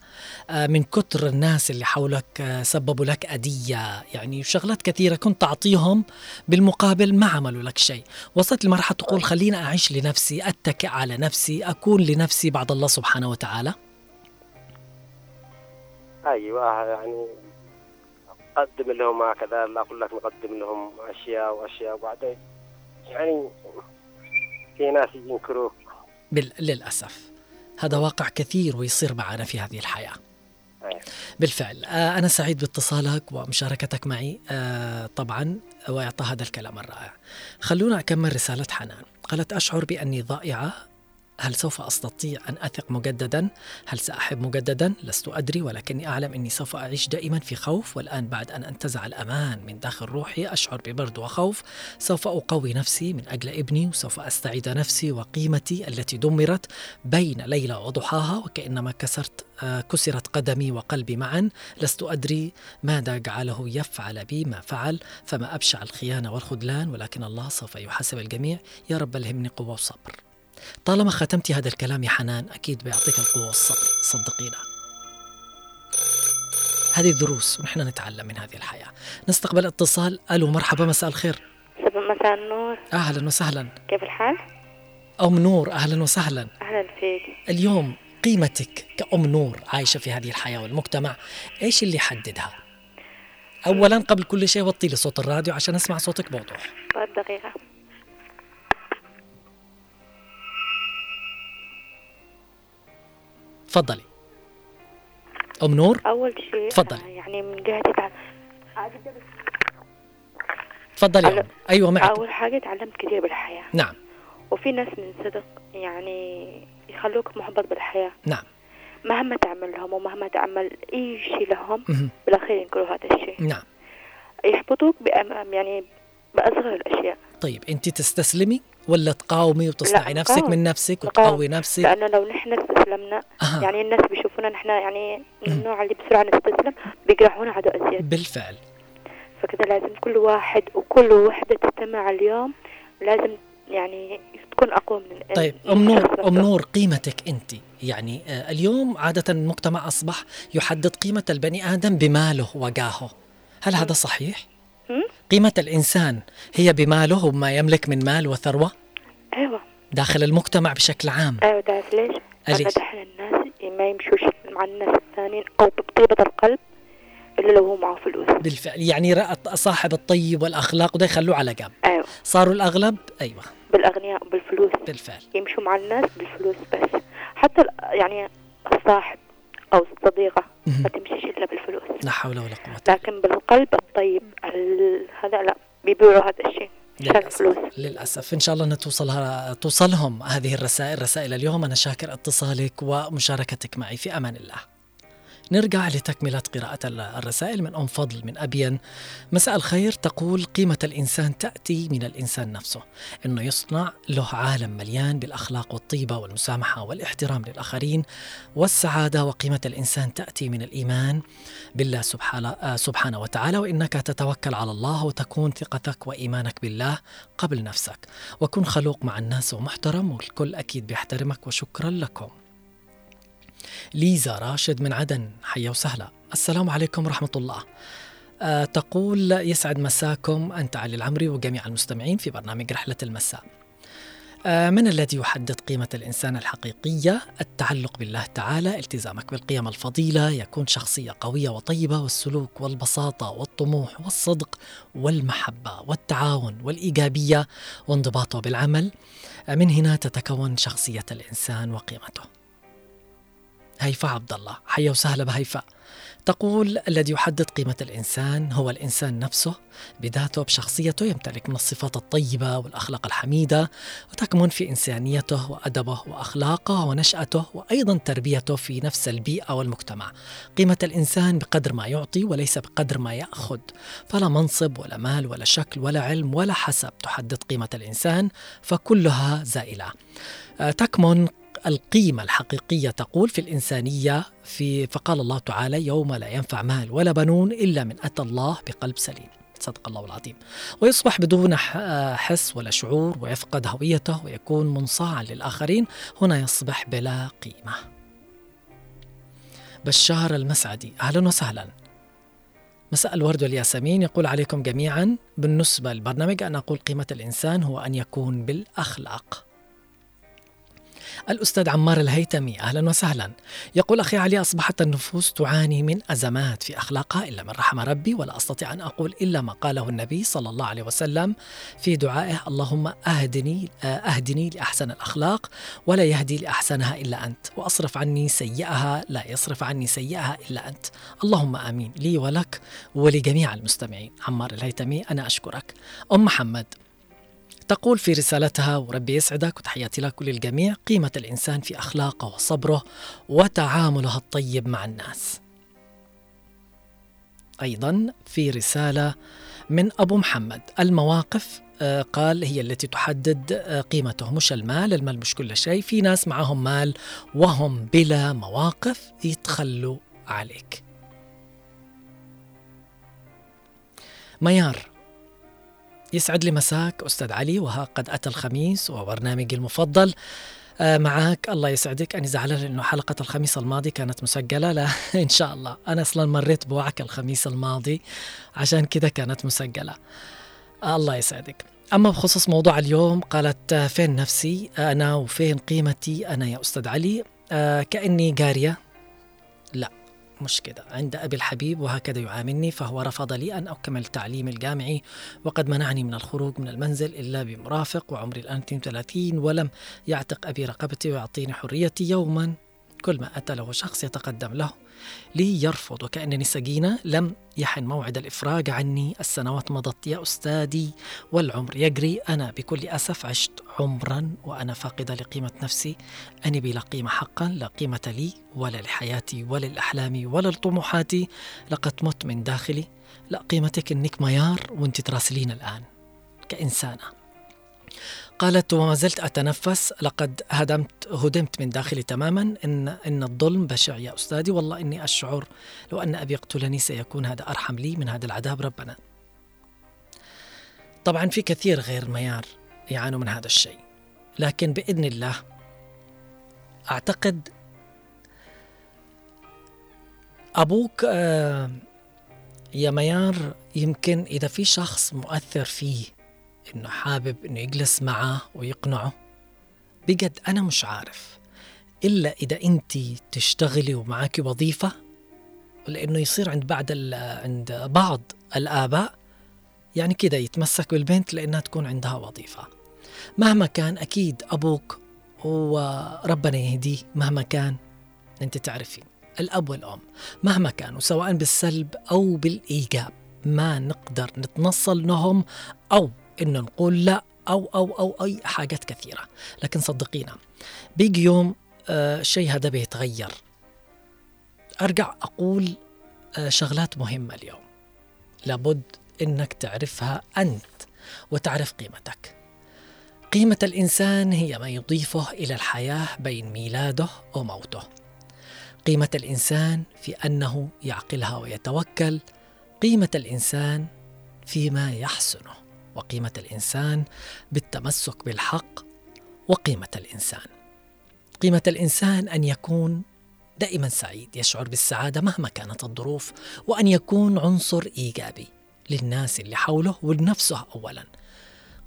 آه، من كتر الناس اللي حولك آه، سببوا لك أذية يعني شغلات كثيرة كنت تعطيهم بالمقابل ما عملوا لك شيء. وصلت لمرحلة تقول خليني أعيش لنفسي أتكئ على نفسي أكون لنفسي بعد الله سبحانه وتعالى؟ أيوه يعني قدم لهم هكذا لا أقول لك نقدم لهم أشياء وأشياء وبعدين يعني في ناس ينكروك بال... للأسف. هذا واقع كثير ويصير معنا في هذه الحياة. أيوة. بالفعل. آه، أنا سعيد باتصالك ومشاركتك معي. آه، طبعا وإعطاء هذا الكلام الرائع. خلونا أكمل رسالة حنان. قالت أشعر بأني ضائعة هل سوف أستطيع أن أثق مجددا؟ هل سأحب مجددا؟ لست أدري ولكني أعلم أني سوف أعيش دائما في خوف والآن بعد أن أنتزع الأمان من داخل روحي أشعر ببرد وخوف سوف أقوي نفسي من أجل ابني وسوف أستعيد نفسي وقيمتي التي دمرت بين ليلة وضحاها وكأنما كسرت آه، كسرت قدمي وقلبي معا لست أدري ماذا جعله يفعل بي ما فعل فما أبشع الخيانة والخذلان ولكن الله سوف يحاسب الجميع يا رب ألهمني قوة وصبر طالما ختمتي هذا الكلام يا حنان أكيد بيعطيك القوة والصبر. صدقينا. هذه دروس ونحن نتعلم من هذه الحياة. نستقبل اتصال. ألو مرحبا مساء الخير. مساء النور. أهلا وسهلا. كيف الحال؟ أم نور أهلا وسهلا. أهلا فيك. اليوم قيمتك كأم نور عايشة في هذه الحياة والمجتمع إيش اللي يحددها؟ اولا قبل كل شيء وطي لي صوت الراديو عشان أسمع صوتك بوضوح. طيب دقيقة. تفضلي. أم نور؟ أول شيء تفضلي. يعني من جهة تع... تفضلي. أيوه معك أول حاجة تعلمت كثير بالحياة. نعم. وفي ناس من صدق يعني يخلوك محبط بالحياة. نعم. مهما تعمل لهم ومهما تعمل أي شيء لهم مهم. بالأخير ينكروا هذا الشيء. نعم. يحبطوك بأمام يعني بأصغر الأشياء. طيب أنت تستسلمي؟ ولا تقاومي وتصنعي نفسك. من نفسك. وتقوي نفسك لأنه لو نحن استسلمنا أها. يعني الناس بيشوفونا نحن يعني من النوع اللي بسرعة نستسلم بيجرحونا عدو أزيد بالفعل فكذا لازم كل واحد وكل وحدة تستمع اليوم لازم يعني تكون أقوى من طيب أم نور أم. نور قيمتك أنت يعني آه، اليوم عادة المجتمع أصبح يحدد قيمة البني آدم بماله وجاهه هل هذا صحيح هم؟ قيمة الإنسان هي بماله وما يملك من مال وثروة؟ أيوة. داخل المجتمع بشكل عام. أيوة تعرف ليش؟ ليش؟ دحين الناس ما يمشوش مع الناس الثانيين أو بطيبة القلب إلا لو هو معه فلوس. بالفعل. يعني رأى صاحب الطيب والأخلاق وده يخلوه على جنب. أيوة. صاروا الأغلب؟ أيوه. بالأغنياء وبالفلوس. بالفعل. يمشوا مع الناس بالفلوس بس. حتى يعني الصاحب أو الصديقة مهم. ما تمشيش إلا بالفلوس. لا حول ولا إلا لكن بالقلب الطيب ال- هذا لا بيبيعوا هذا الشيء للأسف. للأسف. إن شاء الله أن توصلها توصلهم هذه الرسائل رسائل اليوم. أنا شاكر اتصالك ومشاركتك معي. في أمان الله. نرجع لتكملة قراءة ال- الرسائل من أم فضل من أبين مساء الخير. تقول قيمة الإنسان تأتي من الإنسان نفسه. إنه يصنع له عالم مليان بالأخلاق والطيبة والمسامحة والاحترام للآخرين والسعادة وقيمة الإنسان تأتي من الإيمان بالله سبحانه, آه سبحانه وتعالى. وإنك تتوكل على الله وتكون ثقتك وإيمانك بالله قبل نفسك. وكن خلوق مع الناس ومحترم والكل أكيد بيحترمك. وشكرا لكم. ليزا راشد من عدن حيا وسهلا السلام عليكم ورحمة الله آه تقول يسعد مساكم أنت علي العمري وجميع المستمعين في برنامج رحلة المساء آه من الذي يحدد قيمة الإنسان الحقيقية؟ التعلق بالله تعالى، التزامك بالقيم الفضيلة، يكون شخصية قوية وطيبة والسلوك والبساطة والطموح والصدق والمحبة والتعاون والإيجابية وانضباطه بالعمل. آه من هنا تتكون شخصية الإنسان وقيمته. هيفاء عبد الله، حيا وسهلا بهيفاء. تقول الذي يحدد قيمة الإنسان هو الإنسان نفسه بذاته بشخصيته يمتلك من الصفات الطيبة والأخلاق الحميدة وتكمن في إنسانيته وأدبه وأخلاقه ونشأته وأيضا تربيته في نفس البيئة والمجتمع. قيمة الإنسان بقدر ما يعطي وليس بقدر ما يأخذ. فلا منصب ولا مال ولا شكل ولا علم ولا حسب تحدد قيمة الإنسان فكلها زائلة. آه، تكمن القيمة الحقيقية تقول في الإنسانية في فقال الله تعالى يوم لا ينفع مال ولا بنون إلا من أتى الله بقلب سليم. صدق الله العظيم. ويصبح بدون حس ولا شعور ويفقد هويته ويكون منصاعا للآخرين. هنا يصبح بلا قيمة. بشار المسعدي أهلا وسهلا. مساء الورد والياسمين. يقول عليكم جميعا بالنسبة للبرنامج أنا أقول قيمة الإنسان هو أن يكون بالأخلاق. الأستاذ عمار الهيتمي أهلا وسهلا. يقول أخي علي أصبحت النفوس تعاني من أزمات في أخلاقها إلا من رحم ربي ولا أستطيع أن أقول إلا ما قاله النبي صلى الله عليه وسلم في دعائه اللهم أهدني أهدني لأحسن الأخلاق ولا يهدي لأحسنها إلا أنت وأصرف عني سيئها لا يصرف عني سيئها إلا أنت. اللهم آمين. لي ولك ولجميع المستمعين. عمار الهيتمي أنا أشكرك. أم محمد تقول في رسالتها وربي يسعدك وتحياتي لك وللجميع. قيمة الإنسان في أخلاقه وصبره وتعامله الطيب مع الناس. أيضا في رسالة من أبو محمد. المواقف آه، قال هي التي تحدد آه، قيمته مش المال؟ المال مش كل شيء. في ناس معهم مال وهم بلا مواقف يتخلوا عليك. ميار يسعد لي مساك أستاذ علي وها قد أتى الخميس وبرنامجي المفضل. آه، معك الله يسعدك. أنا زعلان لأنه حلقة الخميس الماضي كانت مسجلة. لا <laughs> إن شاء الله. أنا أصلا مريت بوعك الخميس الماضي. عشان كذا كانت مسجلة. آه، الله يسعدك. أما بخصوص موضوع اليوم قالت آه، فين نفسي؟ أنا وفين قيمتي؟ أنا يا أستاذ علي. كأني قارية لا مش كده عند أبي الحبيب وهكذا يعاملني فهو رفض لي أن أكمل تعليمي الجامعي وقد منعني من الخروج من المنزل إلا بمرافق وعمري الآن 32 ولم يعتق أبي رقبتي ويعطيني حريتي يوما. كل ما أتى له شخص يتقدم له. لي يرفض وكأنني سجينة لم يحن موعد الإفراج عني. السنوات مضت يا أستاذي والعمر يجري. أنا بكل أسف عشت عمرا وأنا فاقدة لقيمة نفسي. أني بلا قيمة حقا لا قيمة لي ولا لحياتي ولا لأحلامي ولا لطموحاتي. لقد مت من داخلي. لا قيمتك إنك ميار وانت تراسلين الآن كإنسانة. قالت وما زلت أتنفس لقد هدمت هدمت من داخلي تماما. إن إن الظلم بشع يا أستاذي والله إني أشعر لو أن أبي يقتلني سيكون هذا أرحم لي من هذا العذاب ربنا. طبعا في كثير غير ميار يعانوا من هذا الشيء لكن بإذن الله أعتقد أبوك آه يا ميار يمكن إذا في شخص مؤثر فيه إنه حابب إنه يجلس معه ويقنعه. بجد أنا مش عارف إلا إذا أنت تشتغلي ومعاكي وظيفة لأنه يصير عند بعض عند بعض الآباء يعني كده يتمسك بالبنت لأنها تكون عندها وظيفة. مهما كان أكيد أبوك وربنا يهديه مهما كان أنت تعرفين الأب والأم مهما كانوا سواء بالسلب أو بالإيجاب ما نقدر نتنصل لهم أو إنه نقول لا أو أو أو أي حاجات كثيرة. لكن صدقينا بيجي يوم آه الشيء هذا بيتغير. أرجع أقول آه شغلات مهمة اليوم. لابد إنك تعرفها أنت وتعرف قيمتك. قيمة الإنسان هي ما يضيفه إلى الحياة بين ميلاده وموته. قيمة الإنسان في أنه يعقلها ويتوكل. قيمة الإنسان فيما يحسنه. وقيمة الإنسان بالتمسك بالحق وقيمة الإنسان. قيمة الإنسان أن يكون دائما سعيد يشعر بالسعادة مهما كانت الظروف وأن يكون عنصر إيجابي للناس اللي حوله ولنفسه أولا.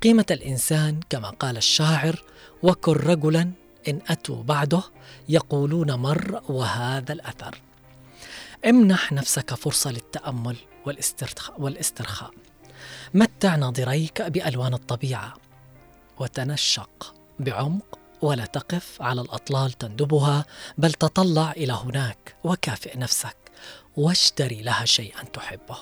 قيمة الإنسان كما قال الشاعر وكن رجلا إن أتوا بعده يقولون مر وهذا الأثر امنح نفسك فرصة للتأمل والاسترخاء, والاسترخاء. متع ناظريك بألوان الطبيعة وتنشق بعمق ولا تقف على الأطلال تندبها بل تطلع إلى هناك وكافئ نفسك واشتري لها شيئا تحبه.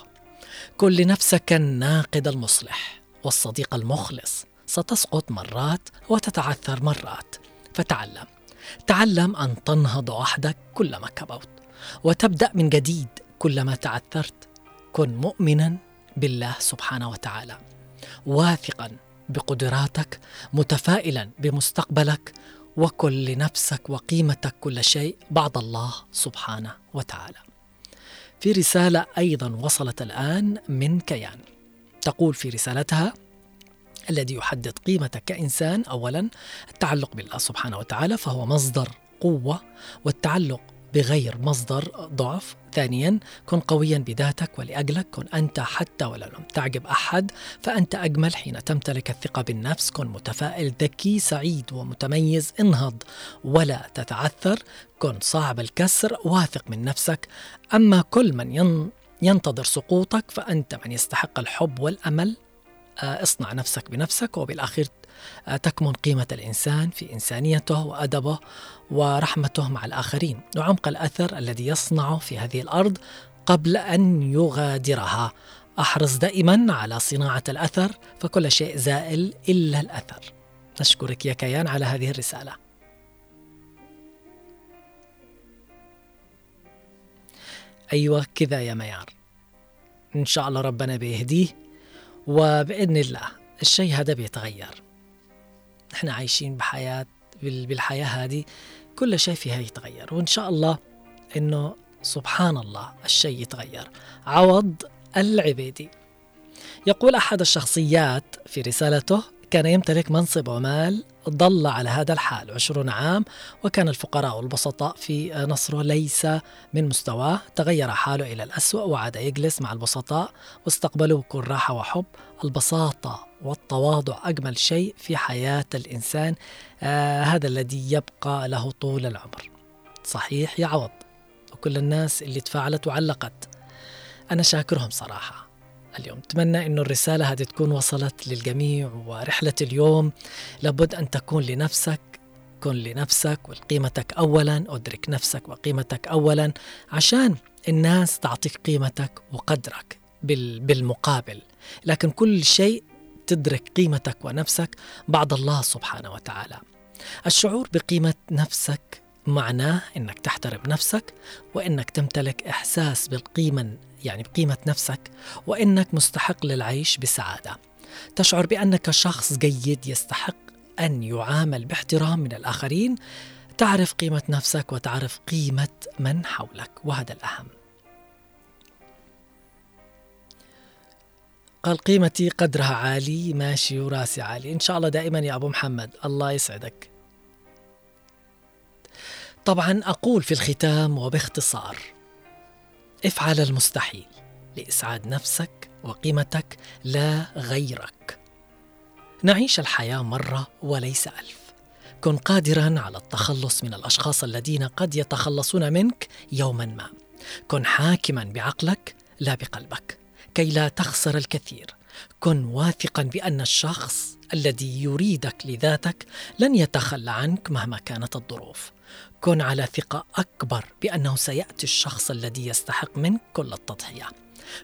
كن لنفسك الناقد المصلح والصديق المخلص. ستسقط مرات وتتعثر مرات. فتعلم تعلم أن تنهض وحدك كلما كبوت وتبدأ من جديد كلما تعثرت. كن مؤمنا بالله سبحانه وتعالى. واثقا بقدراتك متفائلا بمستقبلك وكن لنفسك وقيمتك كل شيء بعد الله سبحانه وتعالى. في رسالة أيضا وصلت الآن من كيان. تقول في رسالتها الذي يحدد قيمتك كإنسان أولا التعلق بالله سبحانه وتعالى فهو مصدر قوة والتعلق بغير مصدر ضعف. ثانيا كن قويا بذاتك ولأجلك. كن أنت حتى ولو لم تعجب أحد فأنت أجمل حين تمتلك الثقة بالنفس. كن متفائل ذكي سعيد ومتميز. انهض ولا تتعثر. كن صعب الكسر واثق من نفسك. أما كل من ينتظر سقوطك فأنت من يستحق الحب والأمل. آه، اصنع نفسك بنفسك وبالأخير تكمن قيمة الإنسان في إنسانيته وأدبه ورحمته مع الآخرين. وعمق الأثر الذي يصنعه في هذه الأرض قبل أن يغادرها. أحرص دائما على صناعة الأثر فكل شيء زائل إلا الأثر. نشكرك يا كيان على هذه الرسالة. أيوة كذا يا ميار إن شاء الله ربنا بيهديه وبإذن الله الشيء هذا بيتغير. إحنا عايشين بحياة بالحياة هذه كل شيء فيها يتغير وإن شاء الله إنه سبحان الله الشيء يتغير. عوض العبيدي. يقول أحد الشخصيات في رسالته كان يمتلك منصب ومال ظل على هذا الحال عشرون عام وكان الفقراء والبسطاء في نصره ليس من مستواه تغير حاله إلى الأسوأ وعاد يجلس مع البسطاء واستقبلوه بكل راحة وحب البساطة والتواضع أجمل شيء في حياة الإنسان آه هذا الذي يبقى له طول العمر. صحيح يا عوض؟ وكل الناس اللي تفاعلت وعلقت. أنا شاكرهم صراحة. اليوم أتمنى أنه الرسالة هذه تكون وصلت للجميع ورحلة اليوم لابد أن تكون لنفسك. كن لنفسك وقيمتك أولا أدرك نفسك وقيمتك أولا عشان الناس تعطيك قيمتك وقدرك. بالمقابل لكن كل شيء تدرك قيمتك ونفسك بعد الله سبحانه وتعالى الشعور بقيمة نفسك معناه إنك تحترم نفسك وإنك تمتلك إحساس بالقيمة يعني بقيمة نفسك وإنك مستحق للعيش بسعادة. تشعر بأنك شخص جيد يستحق أن يعامل باحترام من الآخرين، تعرف قيمة نفسك وتعرف قيمة من حولك وهذا الأهم. قال قيمتي قدرها عالي ماشي وراسي عالي. إن شاء الله دائما يا أبو محمد الله يسعدك. طبعا أقول في الختام وباختصار افعل المستحيل لإسعاد نفسك وقيمتك لا غيرك. نعيش الحياة مرة وليس ألف. كن قادرا على التخلص من الأشخاص الذين قد يتخلصون منك يوما ما. كن حاكما بعقلك لا بقلبك. كي لا تخسر الكثير. كن واثقا بأن الشخص الذي يريدك لذاتك لن يتخلى عنك مهما كانت الظروف. كن على ثقة أكبر بأنه سيأتي الشخص الذي يستحق منك كل التضحية.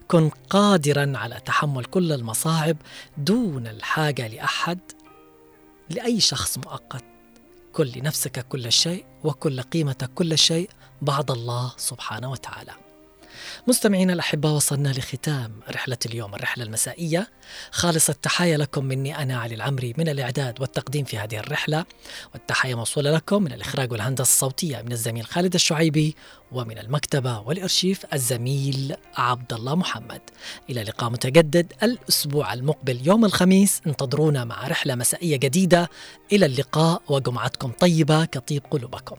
كن قادرا على تحمل كل المصاعب دون الحاجة لأحد لأي شخص مؤقت. كن لنفسك كل شيء وكن لقيمتك كل شيء بعد الله سبحانه وتعالى. مستمعينا الأحباء وصلنا لختام رحلة اليوم الرحلة المسائية. خالص التحايا لكم مني أنا علي العمري من الإعداد والتقديم في هذه الرحلة والتحايا موصولة لكم من الإخراج والهندسة الصوتية من الزميل خالد الشعيبي ومن المكتبة والإرشيف الزميل عبد الله محمد. إلى لقاء متجدد الأسبوع المقبل يوم الخميس انتظرونا مع رحلة مسائية جديدة. إلى اللقاء وجمعتكم طيبة كطيب قلوبكم.